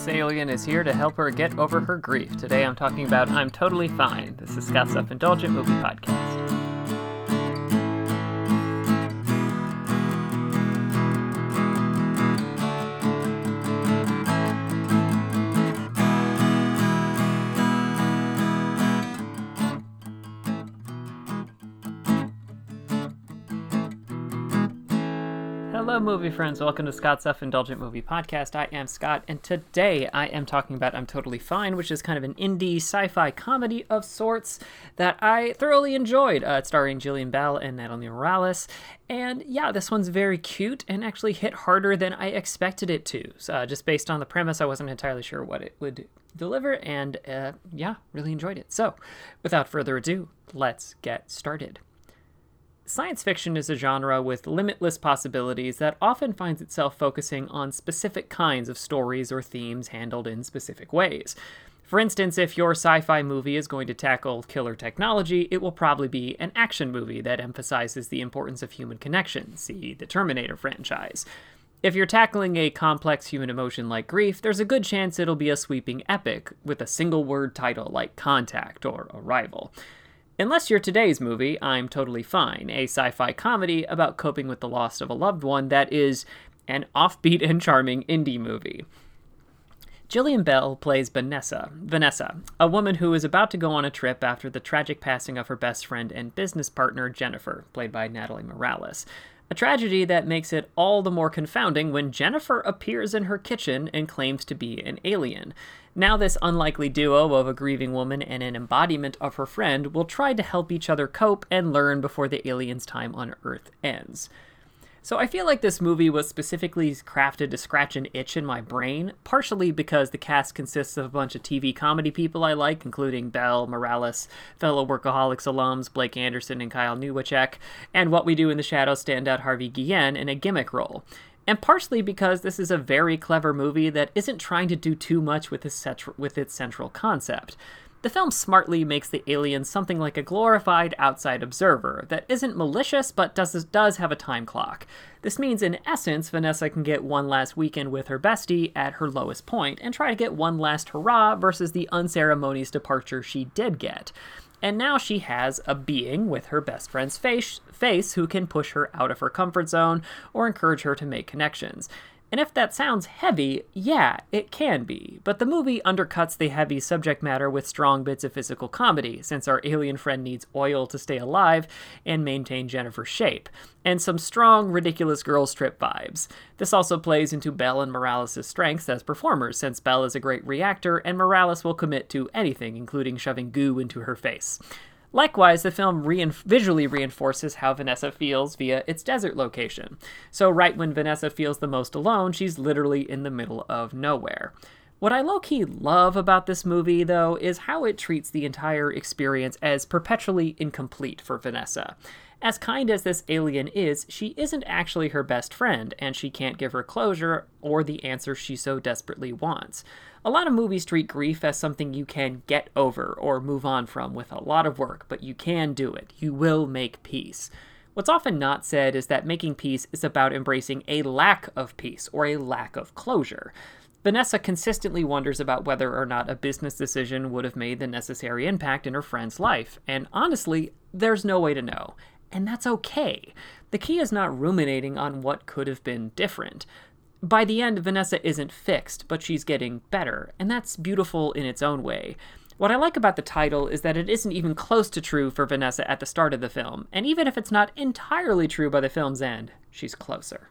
Princess Alien is here to help her get over her grief. Today I'm talking about I'm Totally Fine. This is Scott's Self Indulgent Movie Podcast. Hello, movie friends. Welcome to Scott's Self Indulgent Movie Podcast. I am Scott, and today I am talking about I'm Totally Fine, which is kind of an indie sci fi comedy of sorts that I thoroughly enjoyed. Uh, starring Jillian Bell and Natalie Morales. And yeah, this one's very cute and actually hit harder than I expected it to. So, uh, just based on the premise, I wasn't entirely sure what it would deliver, and uh, yeah, really enjoyed it. So, without further ado, let's get started. Science fiction is a genre with limitless possibilities that often finds itself focusing on specific kinds of stories or themes handled in specific ways. For instance, if your sci fi movie is going to tackle killer technology, it will probably be an action movie that emphasizes the importance of human connection, see the Terminator franchise. If you're tackling a complex human emotion like grief, there's a good chance it'll be a sweeping epic with a single word title like Contact or Arrival. Unless you're today's movie, I'm Totally Fine, a sci fi comedy about coping with the loss of a loved one that is an offbeat and charming indie movie. Jillian Bell plays Vanessa, Vanessa, a woman who is about to go on a trip after the tragic passing of her best friend and business partner Jennifer, played by Natalie Morales. A tragedy that makes it all the more confounding when Jennifer appears in her kitchen and claims to be an alien. Now, this unlikely duo of a grieving woman and an embodiment of her friend will try to help each other cope and learn before the alien's time on Earth ends. So I feel like this movie was specifically crafted to scratch an itch in my brain, partially because the cast consists of a bunch of TV comedy people I like, including Bell, Morales, fellow Workaholics alums Blake Anderson and Kyle Newacheck, and What We Do in the Shadows standout Harvey Guillen in a gimmick role and partially because this is a very clever movie that isn't trying to do too much with its, with its central concept. The film smartly makes the alien something like a glorified outside observer that isn't malicious but does, does have a time clock. This means, in essence, Vanessa can get one last weekend with her bestie at her lowest point and try to get one last hurrah versus the unceremonious departure she did get. And now she has a being with her best friend's face, face who can push her out of her comfort zone or encourage her to make connections. And if that sounds heavy, yeah, it can be. But the movie undercuts the heavy subject matter with strong bits of physical comedy, since our alien friend needs oil to stay alive and maintain Jennifer's shape, and some strong, ridiculous girls trip vibes. This also plays into Bell and Morales' strengths as performers, since Bell is a great reactor and Morales will commit to anything, including shoving goo into her face. Likewise, the film visually reinforces how Vanessa feels via its desert location. So, right when Vanessa feels the most alone, she's literally in the middle of nowhere. What I low key love about this movie, though, is how it treats the entire experience as perpetually incomplete for Vanessa. As kind as this alien is, she isn't actually her best friend, and she can't give her closure or the answer she so desperately wants. A lot of movies treat grief as something you can get over or move on from with a lot of work, but you can do it. You will make peace. What's often not said is that making peace is about embracing a lack of peace or a lack of closure. Vanessa consistently wonders about whether or not a business decision would have made the necessary impact in her friend's life, and honestly, there's no way to know. And that's okay. The key is not ruminating on what could have been different by the end, Vanessa isn't fixed, but she's getting better, and that's beautiful in its own way. What I like about the title is that it isn't even close to true for Vanessa at the start of the film, and even if it's not entirely true by the film's end, she's closer.